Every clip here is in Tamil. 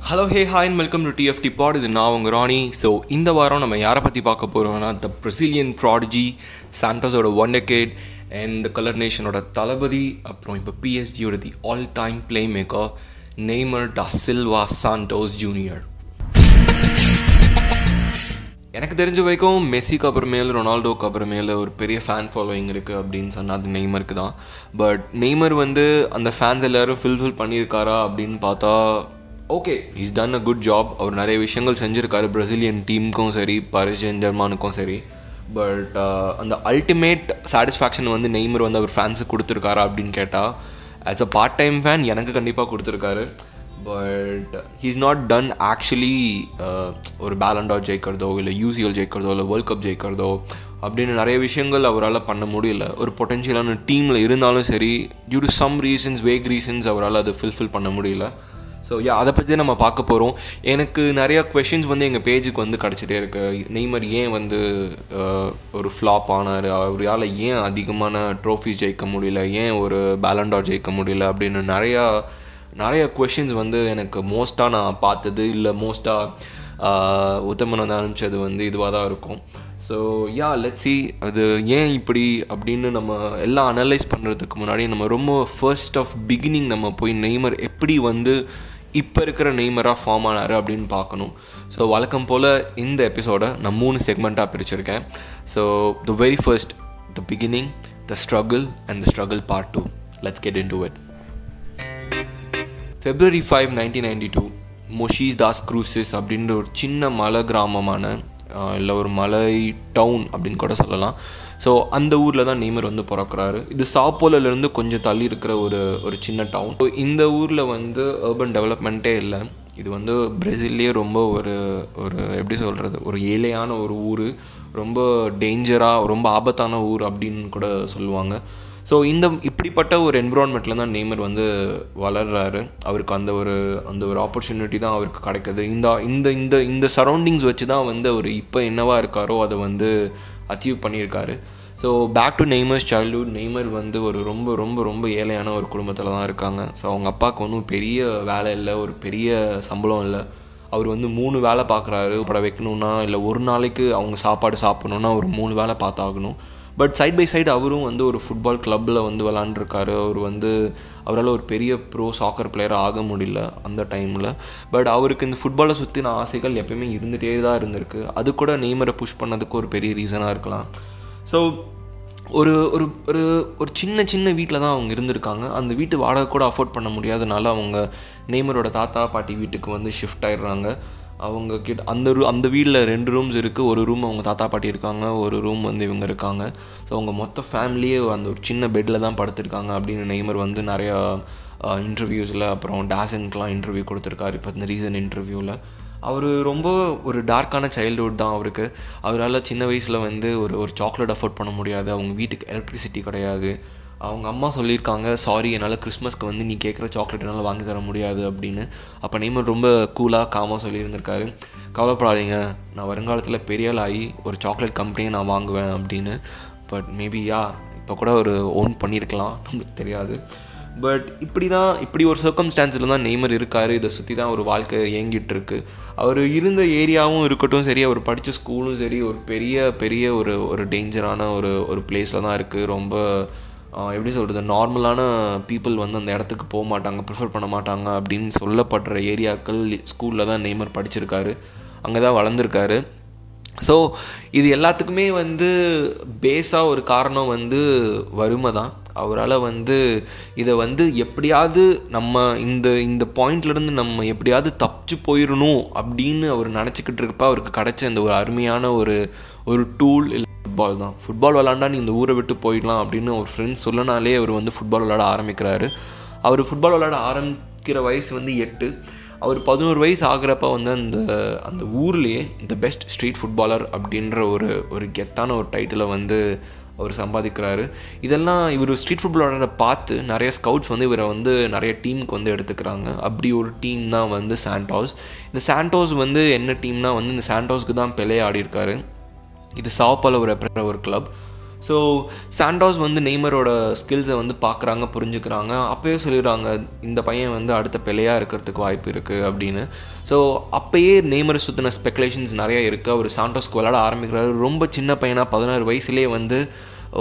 Hello hey hi and welcome to TFT pod இது நான் உங்கள் ராணி. ஸோ இந்த வாரம் நம்ம யாரை பற்றி பார்க்க போகிறோம்னா த பிரசிலியன் ப்ராடஜி சாண்டோஸோட ஒன் டெக்கேட் அண்ட் கலர் நேஷனோட தளபதி அப்புறம் இப்போ பிஎஸ்ஜியோட the all time playmaker Neymar da Silva Santos junior எனக்கு தெரிஞ்ச வரைக்கும் மெஸ்ஸிக்கு அப்புறமேல ரொனால்டோக்கு அப்புறமேல ஒரு பெரிய ஃபேன் ஃபாலோயிங் இருக்குது அப்படின்னு சொன்னால் அது நெய்மருக்கு தான். பட் நெய்மர் வந்து அந்த ஃபேன்ஸ் எல்லோரும் ஃபில்ஃபில் பண்ணியிருக்காரா அப்படின்னு பார்த்தா okay is done a good job அவர் நிறைய விஷயங்கள் செஞ்சுருக்காரு. பிரசிலியன் டீமுக்கும் சரி பாரிஸ் ஜெர்மானுக்கும் சரி. பட் uh, அந்த அல்டிமேட் சாட்டிஸ்ஃபேக்ஷன் வந்து நெய்மர் வந்து அவர் ஃபேன்ஸுக்கு கொடுத்துருக்காரா அப்படின்னு கேட்டால் as a part time fan எனக்கு கண்டிப்பாக கொடுத்துருக்காரு. But he's not done actually ஒரு பேலண்டார் ஜெயிக்கிறதோ இல்லை யூசிஎல் ஜெயிக்கிறதோ இல்லை வேர்ல்ட் கப் ஜெயிக்கிறதோ அப்படின்னு நிறைய விஷயங்கள் அவரால் பண்ண முடியல. ஒரு பொட்டென்ஷியலான டீமில் இருந்தாலும் சரி due to some reasons weak reasons அவரால் அதை ஃபில்ஃபில் பண்ண முடியல. ஸோ யா அதை பற்றி நம்ம பார்க்க போகிறோம் எனக்கு நிறையா கொஷின்ஸ் வந்து எங்கள் பேஜுக்கு வந்து கிடச்சிட்டே இருக்கு. நெய்மர் ஏன் வந்து uh, ஒரு ஃப்ளாப் ஆனார்? அவரால் ஏன் அதிகமான ட்ரோஃபிஸ் ஜெயிக்க முடியல? ஏன் ஒரு பேலண்டார் ஜெயிக்க முடியல? அப்படின்னு நிறையா நிறைய கொஷின்ஸ் வந்து எனக்கு மோஸ்ட்டாக நான் பார்த்தது இல்லை மோஸ்ட்டாக உத்தமன் வந்து அனுப்பிச்சது வந்து இதுவாக தான் இருக்கும். ஸோ யா லெட்ஸி அது ஏன் இப்படி அப்படின்னு நம்ம எல்லாம் அனலைஸ் பண்ணுறதுக்கு முன்னாடி நம்ம ரொம்ப ஃபர்ஸ்ட் ஆஃப் பிகினிங் நம்ம போய் நெய்மர் எப்படி வந்து இப்போ இருக்கிற நெய்மராக ஃபார்ம் ஆனார் அப்படின்னு பார்க்கணும். ஸோ வழக்கம் போல் இந்த எபிசோடை நான் மூணு செக்மெண்ட்டாக பிரிச்சிருக்கேன். So the very first the beginning the struggle and the struggle part two let's get into it February five nineteen ninety two Mogi das Cruzes அப்படின்ற ஒரு சின்ன மலை கிராமமான இல்லை ஒரு மலை டவுன் அப்படின்னு கூட சொல்லலாம். ஸோ அந்த ஊரில் தான் நெய்மர் வந்து பிறக்கிறாரு. இது சாப்போலேருந்து கொஞ்சம் தள்ளி இருக்கிற ஒரு ஒரு சின்ன டவுன் ஸோ இந்த ஊரில் வந்து அர்பன் டெவலப்மெண்ட்டே இல்லை. இது வந்து பிரேசில்லே ரொம்ப ஒரு ஒரு எப்படி சொல்கிறது ஒரு ஏழையான ஒரு ஊர். ரொம்ப டேஞ்சராக ரொம்ப ஆபத்தான ஊர் அப்படின்னு கூட சொல்லுவாங்க. ஸோ இந்த இப்படிப்பட்ட ஒரு என்விரான்மெண்ட்டில் தான் நெய்மர் வந்து வளர்கிறாரு அவருக்கு அந்த ஒரு அந்த ஒரு ஆப்பர்ச்சுனிட்டி தான் அவருக்கு கிடைக்குது. இந்த இந்த இந்த இந்த சரௌண்டிங்ஸ் வச்சு தான் வந்து அவர் இப்போ என்னவாக இருக்காரோ அதை வந்து அச்சீவ் பண்ணியிருக்காரு. ஸோ பேக் டு நெய்மர்ஸ் சைல்ட்ஹுட் நெய்மர் வந்து ஒரு ரொம்ப ரொம்ப ரொம்ப ஏழையான ஒரு குடும்பத்தில் தான் இருக்காங்க. ஸோ அவங்க அப்பாவுக்கு ஒன்றும் பெரிய வேலை இல்லை ஒரு பெரிய சம்பளம் இல்லை. அவர் வந்து மூணு வேலை பார்க்குறாரு. படம் வைக்கணுன்னா இல்லை ஒரு நாளைக்கு அவங்க சாப்பாடு சாப்பிட்ணுன்னா ஒரு மூணு வேலை பார்த்தாகணும். பட் சைட் பை சைடு அவரும் வந்து ஒரு ஃபுட்பால் கிளப்பில் வந்து விளாண்டுருக்காரு அவர் வந்து அவரால் ஒரு பெரிய ப்ரோ சாக்கர் பிளேயர் ஆக முடியல அந்த டைமில் பட் அவருக்கு இந்த ஃபுட்பாலை சுற்றின ஆசைகள் எப்பயுமே இருந்துகிட்டே தான் இருந்திருக்கு. அது கூட நெய்மரை புஷ் பண்ணதுக்கு ஒரு பெரிய ரீசனாக இருக்கலாம். ஸோ ஒரு ஒரு ஒரு ஒரு சின்ன சின்ன வீட்டில் தான் அவங்க இருந்திருக்காங்க. அந்த வீட்டு வாடகை கூட அஃபோர்ட் பண்ண முடியாதனால அவங்க நெய்மரோட தாத்தா பாட்டி வீட்டுக்கு வந்து ஷிஃப்ட் ஆயிடுறாங்க. அவங்க கிட்ட அந்த ரூ அந்த வீட்டில் ரெண்டு ரூம்ஸ் இருக்குது ஒரு ரூம் அவங்க தாத்தா பாட்டி இருக்காங்க. ஒரு ரூம் வந்து இவங்க இருக்காங்க. ஸோ அவங்க மொத்த ஃபேமிலியே அந்த ஒரு சின்ன பெட்டில் தான் படுத்திருக்காங்க அப்படின்னு நெய்மர் வந்து நிறையா இன்டர்வியூஸில் அப்புறம் டேசனுக்கெலாம் இன்டர்வியூ கொடுத்துருக்காரு. இப்போ இந்த ரீசன் இன்டர்வியூவில் அவர் ரொம்ப ஒரு டார்க்கான சைல்டுஹுட் தான் அவருக்கு. அவரால் சின்ன வயசில் வந்து ஒரு ஒரு சாக்லேட் அஃபோர்ட் பண்ண முடியாது. அவங்க வீட்டுக்கு எலக்ட்ரிசிட்டி கிடையாது. அவங்க அம்மா சொல்லியிருக்காங்க சாரி என்னால் கிறிஸ்மஸ்க்கு வந்து நீ கேட்குற சாக்லேட் என்னால் வாங்கி தர முடியாது அப்படின்னு. அப்போ நெய்மர் ரொம்ப கூலாக காமாக சொல்லியிருந்திருக்காரு. கவலைப்படாதீங்க நான் வருங்காலத்தில் பெரிய ஆகி ஒரு சாக்லேட் கம்பெனியை நான் வாங்குவேன் அப்படின்னு. பட் மேபி யா இப்போ கூட ஒரு ஓன் பண்ணியிருக்கலாம் நம்மளுக்கு தெரியாது. பட் இப்படி தான் இப்படி ஒரு சர்க்கம்ஸ்டான்ஸில் தான் நெய்மர் இருக்கார். இதை சுற்றி தான் ஒரு வாழ்க்கை இயங்கிட்டு இருக்கு அவர் இருந்த ஏரியாவும் இருக்கட்டும் சரி அவர் படித்த ஸ்கூலும் சரி ஒரு பெரிய பெரிய ஒரு ஒரு டேஞ்சரான ஒரு ஒரு பிளேஸில் தான் இருக்குது ரொம்ப எப்படி சொல்கிறது நார்மலான பீப்புள் வந்து அந்த இடத்துக்கு போக மாட்டாங்க ப்ரிஃபர் பண்ண மாட்டாங்க அப்படின்னு சொல்லப்படுற ஏரியாக்கள் ஸ்கூலில் தான் நெய்மர் படிச்சிருக்காரு. அங்கே தான் வளர்ந்துருக்காரு. ஸோ இது எல்லாத்துக்குமே வந்து பேஸாக ஒரு காரணம் வந்து வறுமை தான். அவரால் வந்து இதை வந்து எப்படியாவது நம்ம இந்த இந்த பாயிண்ட்லேருந்து நம்ம எப்படியாவது தப்பிச்சு போயிடணும் அப்படின்னு அவர் நினச்சிக்கிட்டு இருக்கப்ப அவருக்கு கிடைச்ச இந்த ஒரு அருமையான ஒரு ஒரு டூல் இல்லை ஃபுட்பால் தான். ஃபுட்பால் விளாண்டா நீ இந்த ஊரை விட்டு போயிடலாம் அப்படின்னு ஒரு ஃப்ரெண்ட்ஸ் சொல்லனாலே அவர் வந்து ஃபுட்பால் விளாட ஆரம்பிக்கிறாரு. அவர் ஃபுட்பால் விளாட ஆரம்பிக்கிற வயசு வந்து எட்டு. அவர் பதினோரு வயசு ஆகிறப்ப வந்து அந்த அந்த ஊர்லேயே த பெஸ்ட் ஸ்ட்ரீட் ஃபுட்பாலர் அப்படின்ற ஒரு ஒரு கெத்தான ஒரு டைட்டிலை வந்து அவர் சம்பாதிக்கிறாரு. இதெல்லாம் இவர் ஸ்ட்ரீட் ஃபுட்பாலரை பார்த்து நிறைய ஸ்கவுட்ஸ் வந்து இவரை வந்து நிறைய டீமுக்கு வந்து எடுத்துக்கிறாங்க. அப்படி ஒரு டீம் தான் வந்து சாண்டோஸ் இந்த சாண்டோஸ் வந்து என்ன டீம்னா வந்து இந்த சாண்டோஸ்க்கு தான் பெலே ஆடிருக்காரு இது சாப்பால ஒரு ஒரு கிளப் ஸோ சாண்டோஸ் வந்து நெய்மரோட ஸ்கில்ஸை வந்து பார்க்குறாங்க புரிஞ்சுக்கிறாங்க. அப்போயே சொல்லிடுறாங்க இந்த பையன் வந்து அடுத்த பிள்ளையாக இருக்கிறதுக்கு வாய்ப்பு இருக்குது அப்படின்னு. ஸோ அப்போயே நெய்மரை சுற்றின ஸ்பெக்குலேஷன்ஸ் நிறைய இருக்குது அவர் சாண்டோஸ்க்கு விளாட ஆரம்பிக்கிறாரு. ரொம்ப சின்ன பையனாக பதினாறு வயசுலேயே வந்து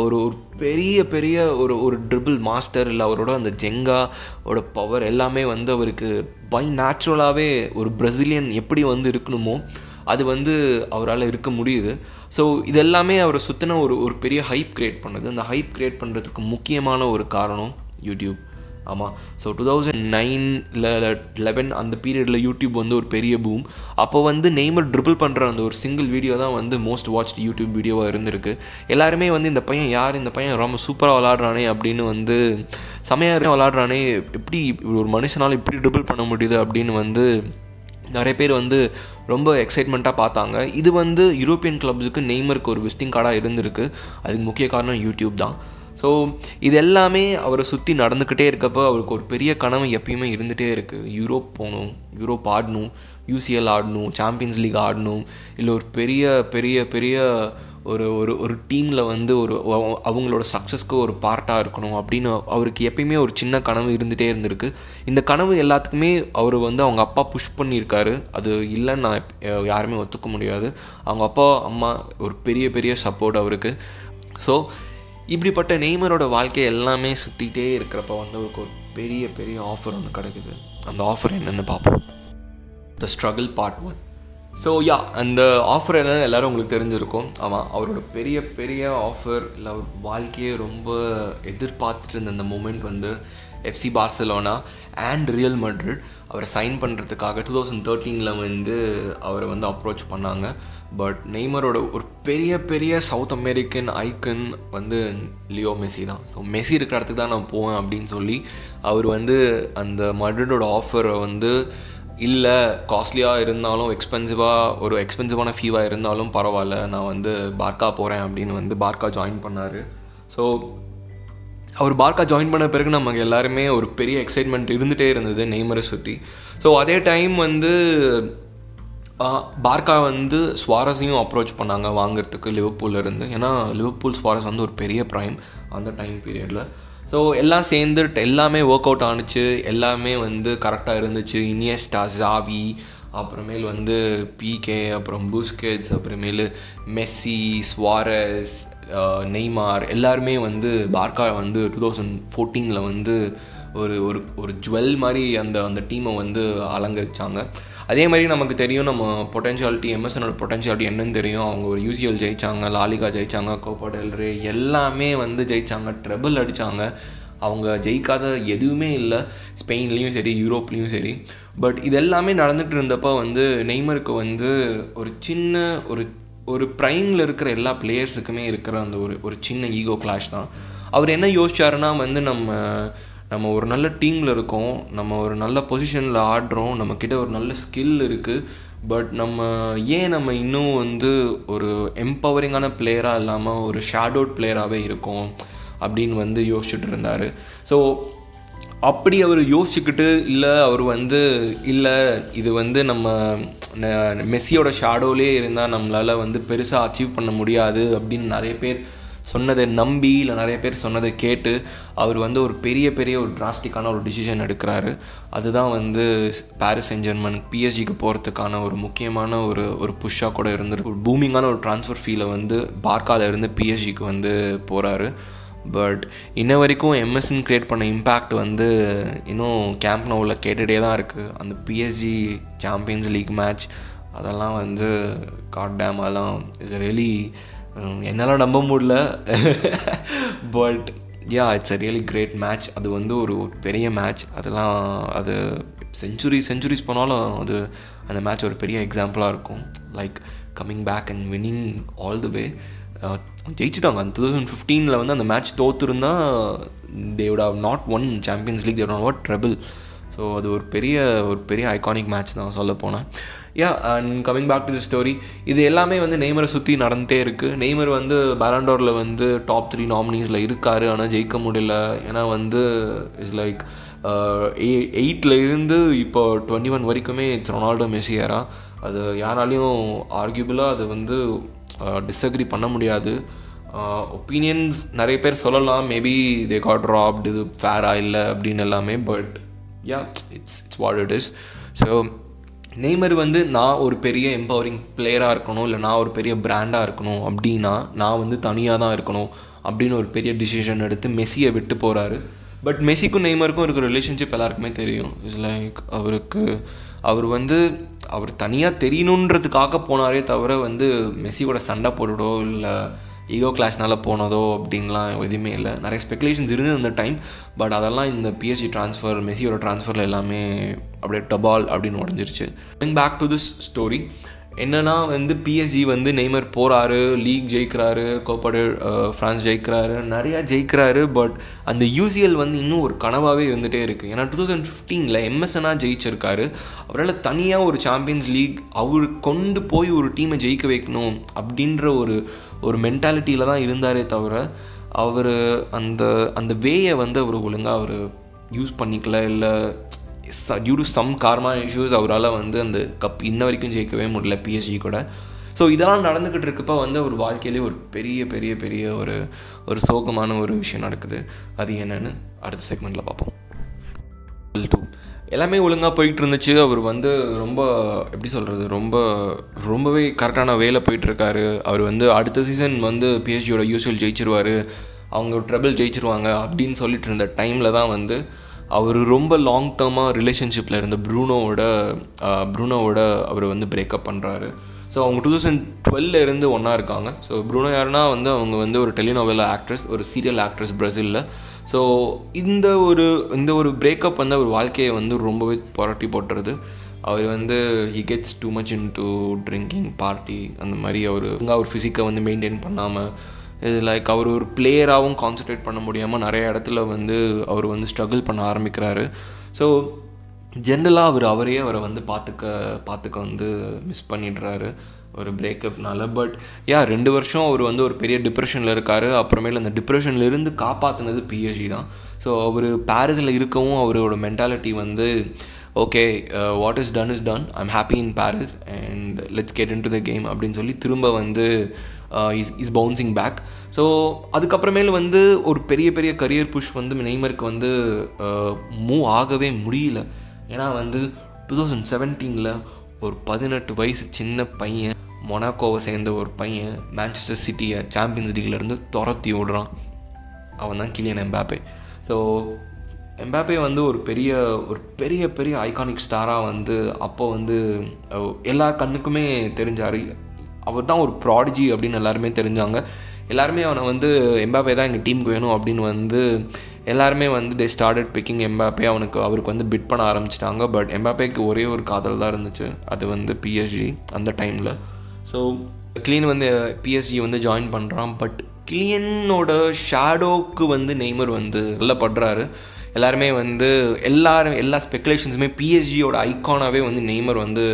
ஒரு ஒரு பெரிய பெரிய ஒரு ஒரு ட்ரிபிள் மாஸ்டர் இல்லை அவரோட அந்த ஜெங்காவோட பவர் எல்லாமே வந்து அவருக்கு பை நேச்சுரலாகவே ஒரு பிரசிலியன் எப்படி வந்து இருக்கணுமோ அது வந்து அவரால் இருக்க முடியுது. ஸோ இது எல்லாமே அவரை சுற்றின ஒரு ஒரு பெரிய ஹைப் க்ரியேட் பண்ணுது. அந்த ஹைப் க்ரியேட் பண்ணுறதுக்கு முக்கியமான ஒரு காரணம் யூடியூப் ஆமாம் ஸோ டூ தௌசண்ட் நைனில் லெவன் அந்த பீரியடில் யூடியூப் வந்து ஒரு பெரிய பூம் அப்போ வந்து நெய்மர் ட்ரிபிள் பண்ணுற அந்த ஒரு சிங்கிள் வீடியோ தான் வந்து மோஸ்ட் வாட்ச் யூடியூப் வீடியோவாக இருந்திருக்கு. எல்லாருமே வந்து இந்த பையன் யார்? இந்த பையன் ரொம்ப சூப்பராக விளாட்றானே அப்படின்னு வந்து செமையாக விளாட்றானே எப்படி ஒரு மனுஷனால் இப்படி ட்ரிபிள் பண்ண முடியுது அப்படின்னு வந்து நிறைய பேர் வந்து ரொம்ப எக்ஸைட்மெண்ட்டாக பார்த்தாங்க. இது வந்து யூரோப்பியன் கிளப்ஸுக்கு நெய்மருக்கு ஒரு விசிட்டிங் கார்டாக இருந்திருக்கு. அதுக்கு முக்கிய காரணம் யூடியூப் தான். ஸோ இது எல்லாமே அவரை சுற்றி நடந்துக்கிட்டே இருக்கப்போ அவருக்கு ஒரு பெரிய கனவு எப்பயுமே இருந்துகிட்டே இருக்குது யூரோப் போகணும் யூரோப் ஆடணும் யூசிஎல் ஆடணும் சாம்பியன்ஸ் லீக் ஆடணும் இல்லை ஒரு பெரிய பெரிய பெரிய ஒரு ஒரு ஒரு டீமில் வந்து ஒரு அவங்களோட சக்ஸஸ்க்கு ஒரு பார்ட்டாக இருக்கணும் அப்படின்னு அவருக்கு எப்பயுமே ஒரு சின்ன கனவு இருந்துகிட்டே இருந்திருக்கு. இந்த கனவு எல்லாத்துக்குமே அவர் வந்து அவங்க அப்பா புஷ் பண்ணியிருக்காரு. அது இல்லைன்னு நான் யாருமே ஒத்துக்க முடியாது. அவங்க அப்பா அம்மா ஒரு பெரிய பெரிய சப்போர்ட் அவருக்கு. ஸோ இப்படிப்பட்ட நெய்மரோட வாழ்க்கை எல்லாமே சுற்றிக்கிட்டே இருக்கிறப்ப வந்து அவருக்கு ஒரு பெரிய பெரிய ஆஃபர் ஒன்று கிடைக்குது. அந்த ஆஃபர் என்னென்னு பார்ப்போம். The struggle part one so yeah அந்த ஆஃபர் என்னன்னு எல்லோரும் உங்களுக்கு தெரிஞ்சிருக்கும். ஆமாம் அவரோட பெரிய பெரிய ஆஃபர் இல்லை அவர் வாழ்க்கையை ரொம்ப எதிர்பார்த்துட்டு இருந்த அந்த மூமெண்ட் வந்து FC Barcelona and Real Madrid அவரை சைன் பண்ணுறதுக்காக டூ தௌசண்ட் தேர்ட்டீனில் வந்து அவரை வந்து அப்ரோச் பண்ணாங்க. பட் நெய்மரோட ஒரு பெரிய பெரிய சவுத் அமெரிக்கன் ஐக்கன் வந்து லியோ மெஸ்ஸி தான். ஸோ மெஸ்ஸி இருக்கிற இடத்துக்கு தான் நான் போவேன் அப்படின்னு சொல்லி அவர் வந்து அந்த மட்ரிடோட ஆஃபரை வந்து இல்லை காஸ்ட்லியாக இருந்தாலும் எக்ஸ்பென்சிவாக ஒரு எக்ஸ்பென்சிவான ஃபீவாக இருந்தாலும் பரவாயில்ல. நான் வந்து பார்க்கா போகிறேன் அப்படின்னு வந்து பார்க்கா ஜாயின் பண்ணார். ஸோ அவர் பார்க்கா ஜாயின் பண்ண பிறகு நமக்கு எல்லாருமே ஒரு பெரிய எக்ஸைட்மெண்ட் இருந்துகிட்டே இருந்தது நெய்மரை சுற்றி ஸோ அதே டைம் வந்து பார்க்கா வந்து ஸ்வாரஸையும் அப்ரோச் பண்ணாங்க வாங்குறதுக்கு லிவர்பூல்லேருந்து ஏன்னா லிவர்பூல் ஸ்வாரஸ் வந்து ஒரு பெரிய ப்ரைம் அந்த டைம் பீரியடில் ஸோ எல்லாம் சேர்ந்து எல்லாமே ஒர்க் அவுட் ஆணுச்சு எல்லாமே வந்து கரெக்டாக இருந்துச்சு. இனியஸ்டா ஜாவி அப்புறமேல் வந்து பிகே அப்புறம் புஸ்கெட்ஸ் அப்புறமேலு மெஸ்ஸி ஸ்வாரஸ் நெய்மார் எல்லாருமே வந்து பார்க்கா வந்து டூ தௌசண்ட் ஃபோர்டீனில் வந்து ஒரு ஒரு ஒரு ஜுவல் மாதிரி அந்த அந்த டீமை வந்து அலங்கரித்தாங்க அதே மாதிரி நமக்கு தெரியும் நம்ம பொட்டன்ஷியாலிட்டி எம்எஸ்எனோட பொட்டன்ஷியாலிட்டி என்னன்னு தெரியும். அவங்க ஒரு யூசிஎல் ஜெயித்தாங்க லாலிகா ஜெயித்தாங்க கோப்பா எல்லாமே வந்து ஜெயித்தாங்க ட்ரெபிள் அடித்தாங்க அவங்க ஜெயிக்காத எதுவுமே இல்லை. ஸ்பெயின்லேயும் சரி யூரோப்லேயும் சரி. பட் இது எல்லாமே நடந்துகிட்டு இருந்தப்போ வந்து நெய்மருக்கு வந்து ஒரு சின்ன ஒரு ஒரு ப்ரைமில் இருக்கிற எல்லா பிளேயர்ஸுக்குமே இருக்கிற அந்த ஒரு ஒரு சின்ன ஈகோ கிளாஷ் தான். அவர் என்ன யோசிச்சாருன்னா வந்து நம்ம நம்ம ஒரு நல்ல டீமில் இருக்கோம் நம்ம ஒரு நல்ல பொசிஷனில் ஆடுறோம் நம்மக்கிட்ட ஒரு நல்ல ஸ்கில் இருக்குது பட் நம்ம ஏன் நம்ம இன்னும் வந்து ஒரு எம்பவரிங்கான பிளேயராக இல்லாமல் ஒரு ஷேடோட் பிளேயராகவே இருக்கோம் அப்படின்னு வந்து யோசிச்சுட்டு இருந்தார். ஸோ அப்படி அவர் யோசிச்சுக்கிட்டு இல்லை அவர் வந்து இல்லை இது வந்து நம்ம மெஸ்ஸியோட ஷேடோலே இருந்தால் நம்மளால் வந்து பெருசாக அச்சீவ் பண்ண முடியாது அப்படின்னு நிறைய பேர் சொன்னதை நம்பி இல்லை நிறைய பேர் சொன்னதை கேட்டு அவர் வந்து ஒரு பெரிய பெரிய ஒரு டிராஸ்டிக்கான ஒரு டிசிஷன் எடுக்கிறாரு. அதுதான் வந்து பாரிஸ் சென்ட் பிஎஸ்ஜிக்கு போகிறதுக்கான ஒரு முக்கியமான ஒரு ஒரு புஷ்ஷாக கூட இருந்திருக்கு. ஒரு பூமிங்கான ஒரு ட்ரான்ஸ்ஃபர் ஃபீலை வந்து பார்க்கால இருந்து பிஎஸ்ஜிக்கு வந்து போகிறாரு பட் இன்ன வரைக்கும் எம்எஸ்என் க்ரியேட் பண்ண இம்பேக்ட் வந்து இன்னும் கேம்ப் நோவில் கேட்டுகிட்டே தான் இருக்குது அந்த பிஎஸ்ஜி சாம்பியன்ஸ் லீக் மேட்ச் அதெல்லாம் வந்து காட் டேம் அதெல்லாம் இஸ் ரியலி என்னால் நம்ப முடியல. But yeah it's a really great match அது வந்து ஒரு பெரிய மேட்ச் அதெல்லாம் அது செஞ்சுரி செஞ்சுரிஸ் போனாலும் அது அந்த மேட்ச் ஒரு பெரிய எக்ஸாம்பிளாக இருக்கும். Like coming back and winning all the way ஜெயிச்சிட்டாங்க. அந்த டூ தௌசண்ட் ஃபிஃப்டீனில் வந்து அந்த மேட்ச் தோத்துருந்தா தேவோட not won champions league they not trouble so அது ஒரு பெரிய ஒரு பெரிய ஐகானிக் மேட்ச் தான் சொல்ல போனேன் yeah and coming back to the story இது எல்லாமே வந்து நெய்மரை சுற்றி நடந்துகிட்டே இருக்குது நெய்மர் வந்து பேலண்டோரில் வந்து டாப் த்ரீ நாமினிஸில் இருக்கார். ஆனால் ஜெயிக்க முடியல. ஏன்னா வந்து இட்ஸ் லைக் எயிட்டில் இருந்து இப்போ டுவெண்ட்டி ஒன் வரைக்குமே இட்ஸ் ரொனால்டோ மெஸ்ஸியரா அது யாராலையும் ஆர்கியூபிளாக அது வந்து uh, டிஸ்அக்ரி பண்ண முடியாது. Uh, ஒப்பீனியன்ஸ் நிறைய பேர் சொல்லலாம். மேபி தே காட் ராப்டு இது ஃபேராக இல்லை அப்படின்னு எல்லாமே but yeah it's it's what it is so Neymar வந்து நான் ஒரு பெரிய எம்பவரிங் பிளேயராக இருக்கணும் இல்லை நான் ஒரு பெரிய பிராண்டாக இருக்கணும் அப்படின்னா நான் வந்து தனியாக தான் இருக்கணும் அப்படின்னு ஒரு பெரிய டிசிஷன் எடுத்து மெஸ்ஸியை விட்டு போகிறாரு பட் மெஸ்ஸிக்கும் நெய்மருக்கும் இருக்கிற ரிலேஷன்ஷிப் எல்லாருக்குமே தெரியும். இட்ஸ் லைக் அவருக்கு அவர் வந்து அவர் தனியாக தெரியணுன்றதுக்காக போனாரே தவிர வந்து மெஸ்ஸியோட சண்டை போட்டுடோ இல்லை ஈகோ கிளாஷ்னால் போனதோ அப்படின்லாம் எதுவுமே இல்லை. நிறைய ஸ்பெகுலேஷன்ஸ் இருந்தது அந்த டைம் பட் அதெல்லாம் இந்த பிஎஸ்சி ட்ரான்ஸ்ஃபர் மெஸ்ஸியோட ட்ரான்ஸ்ஃபரில் எல்லாமே அப்படியே டபால் அப்படின்னு உடஞ்சிருச்சு. பேக் டு திஸ் ஸ்டோரி என்னன்னா வந்து பிஎஸ்ஜி வந்து நெய்மர் போகிறாரு லீக் ஜெயிக்கிறாரு கோப்பாடு ஃப்ரான்ஸ் ஜெயிக்கிறாரு நிறையா ஜெயிக்கிறாரு பட் அந்த யூசிஎல் வந்து இன்னும் ஒரு கனவாகவே இருந்துகிட்டே இருக்குது ஏன்னா டூ தௌசண்ட் ஃபிஃப்டீனில் எம்எஸ்எனாக ஜெயிச்சிருக்காரு. அவரால் தனியாக ஒரு சாம்பியன்ஸ் லீக் அவர் கொண்டு போய் ஒரு டீமை ஜெயிக்க வைக்கணும் அப்படின்ற ஒரு ஒரு மென்டாலிட்டியில் தான் இருந்தாரே தவிர அவர் அந்த அந்த வேயை வந்து அவர் ஒழுங்காக அவர் யூஸ் பண்ணிக்கல இல்லை due to some karma issues அவரால் வந்து அந்த கப் இன்ன வரைக்கும் ஜெயிக்கவே முடியல பிஎஸ்ஜி கூட. ஸோ இதெல்லாம் நடந்துக்கிட்டு இருக்கப்போ வந்து அவர் வாழ்க்கையிலே ஒரு பெரிய பெரிய பெரிய ஒரு ஒரு சோகமான ஒரு விஷயம் நடக்குது. அது என்னென்னு அடுத்த செக்மெண்ட்டில் பார்ப்போம். டூ எல்லாமே ஒழுங்காக போயிட்டு இருந்துச்சு. அவர் வந்து ரொம்ப எப்படி சொல்கிறது ரொம்ப ரொம்பவே கரெக்டான வேலை போயிட்டுருக்காரு அவர் வந்து அடுத்த சீசன் வந்து பிஹெச்டியோட யூஸ்வல் ஜெயிச்சிருவார். அவங்க ட்ரபிள் ஜெயிச்சிருவாங்க அப்படின்னு சொல்லிட்டு இருந்த டைமில் தான் வந்து அவர் ரொம்ப லாங் டேர்மாக ரிலேஷன்ஷிப்பில் இருந்த ப்ரூனோவோட ப்ரூனோவோட அவர் வந்து பிரேக்கப் பண்ணுறாரு ஸோ அவங்க டூ தௌசண்ட் டுவெல்ல இருந்து ஒன்றா இருக்காங்க. ஸோ ப்ரூனோ யாருன்னா வந்து அவங்க வந்து ஒரு டெலினோவெலா ஆக்ட்ரஸ் ஒரு சீரியல் ஆக்ட்ரஸ் பிரசிலில். ஸோ இந்த ஒரு இந்த ஒரு பிரேக்கப் வந்து அவர் வாழ்க்கையை வந்து ரொம்பவே புரட்டி போட்டுறது அவர் வந்து he gets too much into drinking party அந்த மாதிரி அவர் அவர் ஃபிசிக்கை வந்து மெயின்டைன் பண்ணாமல் இது லைக் அவர் ஒரு பிளேயராகவும் கான்சன்ட்ரேட் பண்ண முடியாமல் நிறைய இடத்துல வந்து அவர் வந்து ஸ்ட்ரகிள் பண்ண ஆரம்பிக்கிறாரு. ஸோ ஜென்ரலாக அவர் அவரையே அவரை வந்து பார்த்துக்க பார்த்துக்க வந்து மிஸ் பண்ணிடுறாரு ஒரு பிரேக்கப்னால பட் யா ரெண்டு வருஷம் அவர் வந்து ஒரு பெரிய டிப்ரெஷனில் இருக்கார். அப்புறமேல அந்த டிப்ரெஷன்லேருந்து காப்பாற்றினது பிஎஸ்சி தான். ஸோ அவர் பாரிஸில் இருக்கவும் அவரோட மென்டாலிட்டி வந்து okay what is done is done I'm happy in Paris and let's get into the game அப்படின்னு சொல்லி திரும்ப வந்து is is bouncing back so அதுக்கப்புறமேல வந்து ஒரு பெரிய பெரிய கரியர் புஷ் வந்து நெய்மருக்கு வந்து uh, மூவ் ஆகவே முடியல. ஏன்னா வந்து டூ தௌசண்ட் செவன்டீனில் ஒரு பதினெட்டு வயசு சின்ன பையன் மொனாக்கோவை சேர்ந்த ஒரு பையன் மேன்செஸ்டர் சிட்டியை சாம்பியன்ஸ் லீக்லேருந்து துரத்தி விடுறான் அவன் தான் கிளியன் எம்பாப்பே. ஸோ எம்பாப்பே வந்து ஒரு பெரிய ஒரு பெரிய பெரிய ஐகானிக் ஸ்டாராக வந்து அப்போ வந்து எல்லா கண்ணுக்குமே தெரிஞ்சார். அவர் தான் ஒரு ப்ராடிஜி அப்படின்னு எல்லாருமே தெரிஞ்சாங்க. எல்லாருமே அவனை வந்து எம்பாப்பே தான் எங்கள் டீமுக்கு வேணும் அப்படின்னு வந்து எல்லாருமே வந்து தே ஸ்டார்டட் பிக்கிங் எம்பாப்பே. அவனுக்கு அவருக்கு வந்து பிட் பண்ண ஆரம்பிச்சிட்டாங்க. பட் எம்பாப்பேக்கு ஒரே ஒரு காதல் தான் இருந்துச்சு. அது வந்து பிஎஸ்ஜி அந்த டைமில் ஸோ கிளீன் வந்து பிஎஸ்ஜி வந்து ஜாயின் பண்ணுறான் பட் கிளியனோட ஷேடோவுக்கு வந்து நெய்மர் வந்து நல்லா படுறாரு எல்லாருமே வந்து எல்லாரும் எல்லா ஸ்பெக்குலேஷன்ஸுமே பிஎஸ்ஜியோட ஐக்கானாகவே வந்து நெய்மர் வந்து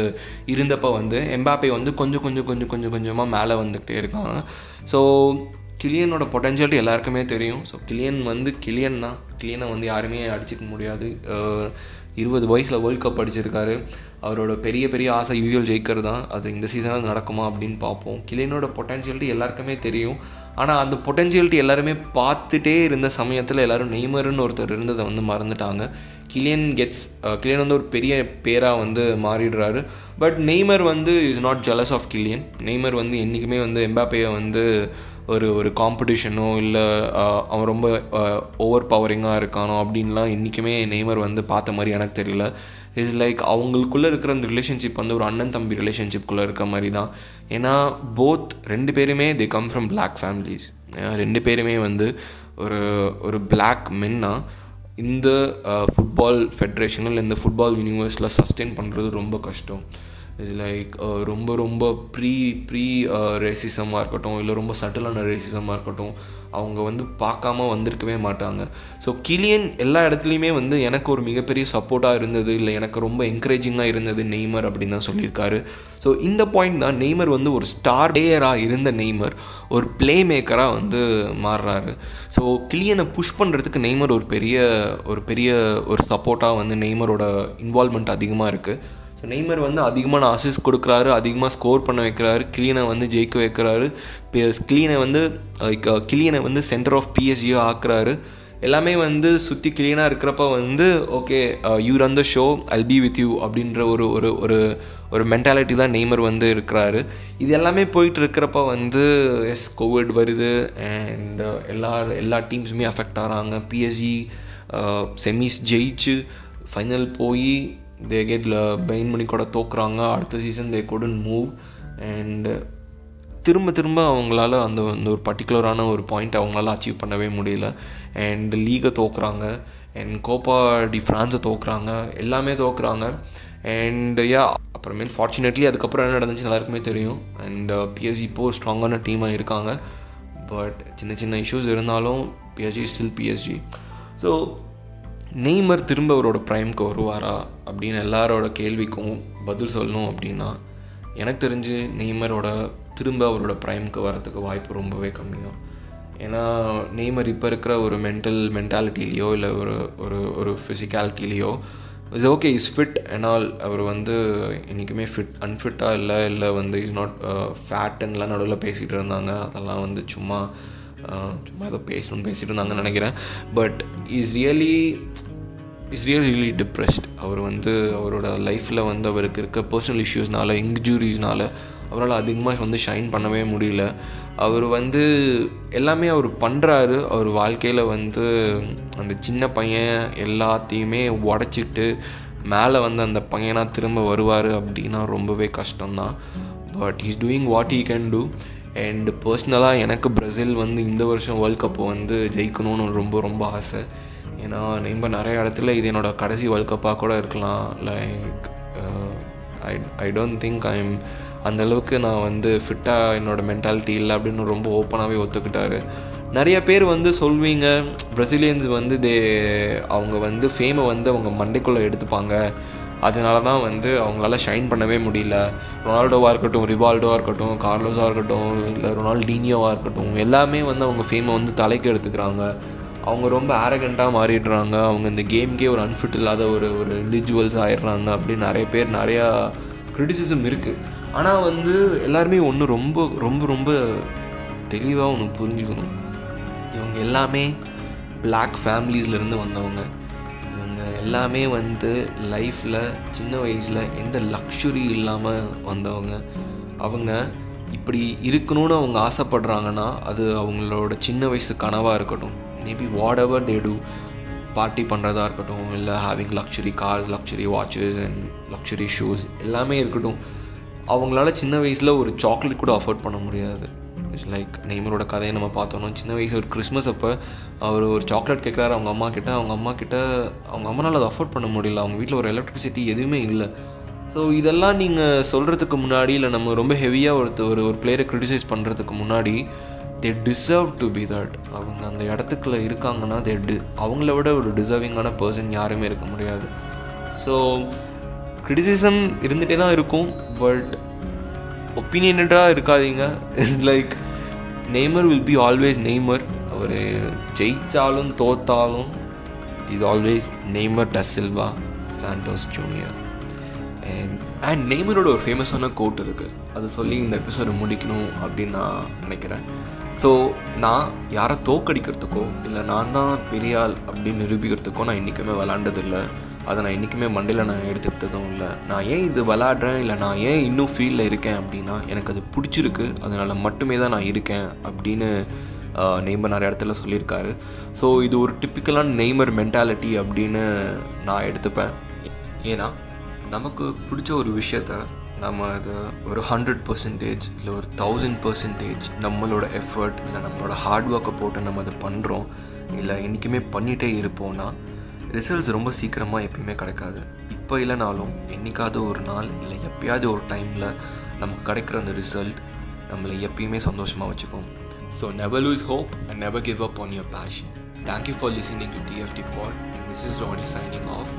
இருந்தப்போ வந்து எம்பாப்பே வந்து கொஞ்சம் கொஞ்சம் கொஞ்சம் கொஞ்சம் கொஞ்சமாக மேலே வந்துக்கிட்டே இருக்காங்க ஸோ கிளியனோட பொட்டன்ஷியல் எல்லாருக்குமே தெரியும். ஸோ கிளியன் வந்து கிளியன் தான். கிளியனை வந்து யாருமே அடிச்சிக்க முடியாது. இருபது வயசில் வேர்ல்ட் கப் அடிச்சிருக்காரு. அவரோட பெரிய பெரிய ஆசை யூஸ்வல் ஜெயிக்கிறது? தான் அது இந்த சீசனில் நடக்குமா அப்படின்னு பார்ப்போம். கிளியனோட பொட்டன்ஷியலிட்டி எல்லாருக்குமே தெரியும். ஆனால் அந்த பொட்டன்ஷியலிட்டி எல்லாருமே பார்த்துட்டே இருந்த சமயத்தில் எல்லோரும் நெய்மருன்னு ஒருத்தர் இருந்ததை வந்து மறந்துட்டாங்க. கிளியன் கெட்ஸ் கிளியன் வந்து ஒரு பெரிய பேராக வந்து மாறிடுறாரு. பட் நெய்மர் வந்து is not jealous of Kylian Neymar வந்து என்றைக்குமே வந்து எம்பாப்பையை வந்து ஒரு ஒரு காம்படிஷனோ இல்லை அவன் ரொம்ப ஓவர் பவரிங்காக இருக்கானோ அப்படின்லாம் என்றைக்குமே நெய்மர் வந்து பார்த்த மாதிரி எனக்கு தெரியல. இஸ் லைக் அவங்களுக்குள்ளே இருக்கிற அந்த ரிலேஷன்ஷிப் வந்து ஒரு அண்ணன் தம்பி ரிலேஷன்ஷிப்குள்ளே இருக்க மாதிரி தான் ஏன்னா போத் ரெண்டு பேருமே they come from black families ரெண்டு பேருமே வந்து ஒரு ஒரு பிளாக் மென்னா இந்த ஃபுட்பால் ஃபெட்ரேஷனில் இந்த ஃபுட்பால் யூனிவர்ஸில் சஸ்டெயின் பண்ணுறது ரொம்ப கஷ்டம். இஸ் லைக் uh, ரொம்ப ரொம்ப ப்ரீ ப்ரீ ரேசிசமாக இருக்கட்டும் இல்லை ரொம்ப சட்டிலான ரேசிசமாக இருக்கட்டும் அவங்க வந்து பார்க்காம வந்திருக்கவே மாட்டாங்க. ஸோ கிளியன் எல்லா இடத்துலையுமே வந்து எனக்கு ஒரு மிகப்பெரிய சப்போர்ட்டாக இருந்தது இல்லை எனக்கு ரொம்ப என்கரேஜிங்காக இருந்தது நெய்மர் அப்படின்னு தான் சொல்லியிருக்காரு. ஸோ இந்த பாயிண்ட் தான் நெய்மர் வந்து ஒரு ஸ்டார் பிளேயராக இருந்த நெய்மர் ஒரு பிளே மேக்கராக வந்து மாறுறாரு. ஸோ கிளியனை புஷ் பண்ணுறதுக்கு நெய்மர் ஒரு பெரிய ஒரு பெரிய ஒரு சப்போர்ட்டாக வந்து நெய்மரோட இன்வால்மெண்ட் அதிகமாக இருக்குது ஸோ நெய்மர் வந்து அதிகமான அசிஸ்ட் கொடுக்குறாரு அதிகமாக ஸ்கோர் பண்ண வைக்கிறாரு கிளீனை வந்து ஜெயிக்க வைக்கிறாரு. கிளீனை வந்து கிளியனை uh, வந்து சென்டர் ஆஃப் பிஎஸ்ஜியோ ஆக்குறாரு. எல்லாமே வந்து சுற்றி கிளீனாக இருக்கிறப்ப வந்து okay you run the show I'll be with you அப்படின்ற ஒரு ஒரு ஒரு ஒரு மென்டாலிட்டி தான் நெய்மர் வந்து இருக்கிறாரு. இது எல்லாமே போயிட்டு இருக்கிறப்ப வந்து எஸ் கோவிட் வருது அண்ட் uh, எல்லா எல்லா டீம்ஸுமே அஃபெக்ட் ஆகிறாங்க. பிஎஸ்ஜி செமிஸ் ஜெயிச்சு ஃபைனல் போய் தே கெட்டில் பெயின் பண்ணி கூட தோக்குறாங்க. அடுத்த season they couldn't move and திரும்ப திரும்ப அவங்களால அந்த அந்த ஒரு பர்டிகுலரான ஒரு பாயிண்ட் அவங்களால அச்சீவ் பண்ணவே முடியல. அண்ட் லீகை தோக்குறாங்க. அண்ட் கோப்பா டி ஃப்ரான்ஸை தோக்குறாங்க. எல்லாமே தோக்குறாங்க. அண்ட் யா அப்புறமேல் ஃபார்ச்சுனேட்லி அதுக்கப்புறம் என்ன நடந்துச்சு எல்லாருக்குமே தெரியும். அண்ட் பிஎஸ்சி இப்போது ஸ்ட்ராங்கான டீமாக இருக்காங்க. பட் சின்ன சின்ன இஷ்யூஸ் இருந்தாலும் PSG still PSG so Neymar திரும்ப அவரோட ப்ரைம்க்கு வருவாரா அப்படின்னு எல்லாரோட கேள்விக்கும் பதில் சொல்லணும் அப்படின்னா எனக்கு தெரிஞ்சு நெய்மரோட திரும்ப அவரோட ப்ரைம்க்கு வரத்துக்கு வாய்ப்பு ரொம்பவே கம்மி தான் ஏன்னா நெய்மர் இப்போ இருக்கிற ஒரு மென்டல் மென்டாலிட்டிலேயோ இல்லை ஒரு ஒரு ஒரு ஃபிசிக்காலிட்டிலேயோ இஸ் ஓகே இஸ் ஃபிட் ஆனால் அவர் வந்து என்றைக்குமே ஃபிட் அன்ஃபிட்டாக இல்லை இல்லை வந்து இஸ் நாட் ஃபேட்டுன்னெலாம் uh, நடுவில் பேசிகிட்டு இருந்தாங்க. அதெல்லாம் வந்து சும்மா சும்மா ஏதோ பேசணும்னு பேசிகிட்டு இருந்தாங்கன்னு நினைக்கிறேன். But is really is real really depressed அவர் வந்து அவரோட லைஃப்பில் வந்து அவருக்கு இருக்க பர்சனல் இஷ்யூஸ்னால இன்ஜுரிஸ்னால அவரால் அதிகமாக வந்து ஷைன் பண்ணவே முடியல. அவர் வந்து எல்லாமே அவர் பண்ணுறாரு அவர் வாழ்க்கையில் வந்து அந்த சின்ன பையன் எல்லாத்தையுமே உடச்சிட்டு மேலே வந்து அந்த பையனாக திரும்ப வருவார் அப்படின்னா ரொம்பவே கஷ்டம்தான். But he's doing what he can do and பர்சனலாக எனக்கு பிரசில் வந்து இந்த வருஷம் வேர்ல்ட் கப்பை வந்து ஜெயிக்கணும்னு ரொம்ப ரொம்ப ஆசை. ஏன்னா நம்ம நிறைய இடத்துல இது என்னோடய கடைசி வேர்ல்ட் கப்பாக கூட இருக்கலாம். Like I I don't think I am அந்தளவுக்கு நான் வந்து ஃபிட்டாக என்னோடய மென்டாலிட்டி இல்லை அப்படின்னு ரொம்ப ஓப்பனாகவே ஒத்துக்கிட்டாரு. நிறைய பேர் வந்து சொல்வீங்க பிரசிலியன்ஸ் வந்து தே அவங்க வந்து ஃபேமை வந்து அவங்க மண்டைக்குள்ளே எடுத்துப்பாங்க. அதனால தான் வந்து அவங்களால ஷைன் பண்ணவே முடியல. ரொனால்டோவாக இருக்கட்டும் ரிவால்டோவாக இருக்கட்டும் கார்லோஸாக இருக்கட்டும் இல்லை ரொனால்டீனியோவாக இருக்கட்டும் எல்லாமே வந்து அவங்க ஃபேமை வந்து தலைக்கு எடுத்துக்கிறாங்க. அவங்க ரொம்ப ஆரகண்ட்டாக மாறிடுறாங்க. அவங்க இந்த கேம்க்கே ஒரு அன்ஃபிட் இல்லாத ஒரு ஒரு இண்டிவிஜுவல்ஸ் ஆயிடுறாங்க அப்படின்னு நிறைய பேர் நிறையா க்ரிட்டிசிசம் இருக்குது ஆனால் வந்து எல்லாருமே ஒன்று ரொம்ப ரொம்ப ரொம்ப தெளிவாக ஒன்று புரிஞ்சுக்கணும். இவங்க எல்லாமே பிளாக் ஃபேமிலிஸ்லேருந்து வந்தவங்க. எல்லாமே வந்து லைஃப்பில் சின்ன வயசில் எந்த லக்ஸுரி இல்லாமல் வந்தவங்க. அவங்க இப்படி இருக்கணும்னு அவங்க ஆசைப்படுறாங்கன்னா அது அவங்களோட சின்ன வயசு கனவாக இருக்கட்டும். Maybe whatever they do party பண்ணுறதா இருக்கட்டும் இல்லை having luxury cars luxury watches and luxury shoes எல்லாமே இருக்கட்டும். அவங்களால சின்ன வயசில் ஒரு சாக்லேட் கூட அஃபோர்ட் பண்ண முடியாது. இட்ஸ் லைக் நெய்மரோட கதையை நம்ம பார்த்தோன்னா சின்ன வயசு ஒரு கிறிஸ்மஸ் அப்போ அவர் ஒரு சாக்லேட் கேட்குறாரு அவங்க அம்மா கிட்ட. அவங்க அம்மா கிட்ட அவங்க அம்மானால் அதை அஃபோர்ட் பண்ண முடியல. அவங்க வீட்டில் ஒரு எலக்ட்ரிசிட்டி எதுவுமே இல்லை. ஸோ இதெல்லாம் நீங்கள் சொல்கிறதுக்கு முன்னாடி இல்லை நம்ம ரொம்ப ஹெவியாக ஒருத்தர் ஒரு ஒரு பிளேயரை க்ரிட்டிசைஸ் பண்ணுறதுக்கு முன்னாடி they deserve to be that அவங்க அந்த இடத்துக்குள்ள இருக்காங்கன்னா தே டி அவங்கள விட ஒரு டிசர்விங்கான பர்சன் யாருமே இருக்க முடியாது. ஸோ க்ரிட்டிசிசம் இருந்துகிட்டே தான் இருக்கும் பட் ஒப்பீனியனடாக இருக்காதீங்க. It's like Neymar will be always Neymar அவர் ஜெயித்தாலும் தோத்தாலும் is always Neymar da Silva Santos Junior and and நெய்மரோட ஒரு ஃபேமஸான கோட் இருக்குது அதை சொல்லி இந்த எபிசோடை முடிக்கணும் அப்படின்னு நான் நினைக்கிறேன். ஸோ நான் யாரை தோக்கடிக்கிறதுக்கோ இல்லை நான் தான் பெரியாள் அப்படின்னு நிரூபிக்கிறதுக்கோ நான் என்றைக்குமே விளாண்டதில்லை அதை நான் என்றைக்குமே மண்டையில் நான் எடுத்துக்கிட்டதும் இல்லை. நான் ஏன் இது விளாட்றேன் இல்லை நான் ஏன் இன்னும் ஃபீல்டில் இருக்கேன் அப்படின்னா எனக்கு அது பிடிச்சிருக்கு. அதனால் மட்டுமே தான் நான் இருக்கேன் அப்படின்னு நெய்மர் நிறைய இடத்துல சொல்லியிருக்காரு. ஸோ இது ஒரு டிப்பிக்கலான நெய்மர் மென்டாலிட்டி அப்படின்னு நான் எடுத்துப்பேன். ஏன்னா நமக்கு பிடிச்ச ஒரு விஷயத்த நம்ம அதை ஒரு ஹண்ட்ரட் பர்சன்டேஜ் இல்லை ஒரு தௌசண்ட் பர்சன்டேஜ் நம்மளோட எஃபர்ட் இல்லை நம்மளோட ஹார்ட் ஒர்க்கை போட்டு நம்ம அதை பண்ணுறோம் இல்லை என்றைக்குமே பண்ணிகிட்டே இருப்போம்னா ரிசல்ட்ஸ் ரொம்ப சீக்கிரமாக எப்பயுமே கிடைக்காது. இப்போ இல்லைனாலும் என்றைக்காவது ஒரு நாள் இல்லை எப்பயாவது ஒரு டைமில் நமக்கு கிடைக்கிற அந்த ரிசல்ட் நம்மளை எப்பயுமே சந்தோஷமாக வச்சுக்கும். So never lose hope and never give up on your passion thank you for listening to TFT pod and this is Radi signing off